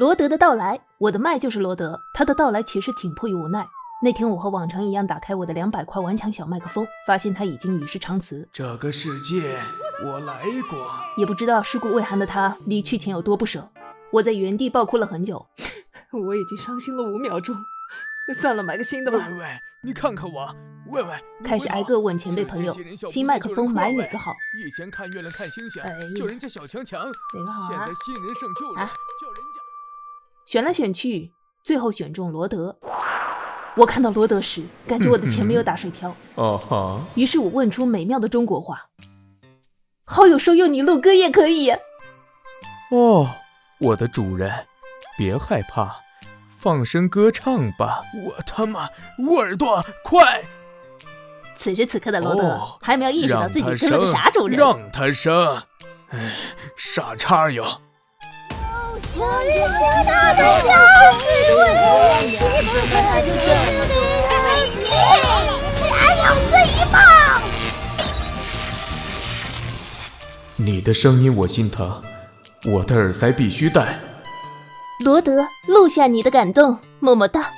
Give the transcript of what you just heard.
罗德的到来，我的麦就是罗德。他的到来其实挺迫于无奈。那天我和往常一样打开我的两百块顽强小麦克风，发现他已经与世长辞。这个世界我来过，也不知道世故未寒的他离去前有多不舍。我在原地爆哭了很久，我已经伤心了五秒钟。算了，买个新的吧。喂喂，你看看我，喂喂，开始挨个问前辈朋友，新麦克风买哪个好？以前看月亮看星星，哎叫人家小强强，哪个好啊现在新人胜旧人，啊叫人家。选来选去，最后选中罗德。我看到罗德时，感觉我的钱没有打水漂。哦哈，于是我问出美妙的中国话：“好友说用你录歌也可以。哦，我的主人，别害怕，放声歌唱吧。我他妈，我耳朵快！”此时此刻的罗德、哦还没有意识到自己跟了个生啥主人。让他生，唉，傻叉哟。我日向大东标是对，妻子可就真的你，还要碎一棒。你的声音我心疼，我的耳塞必须戴。罗德，录下你的感动，么么哒。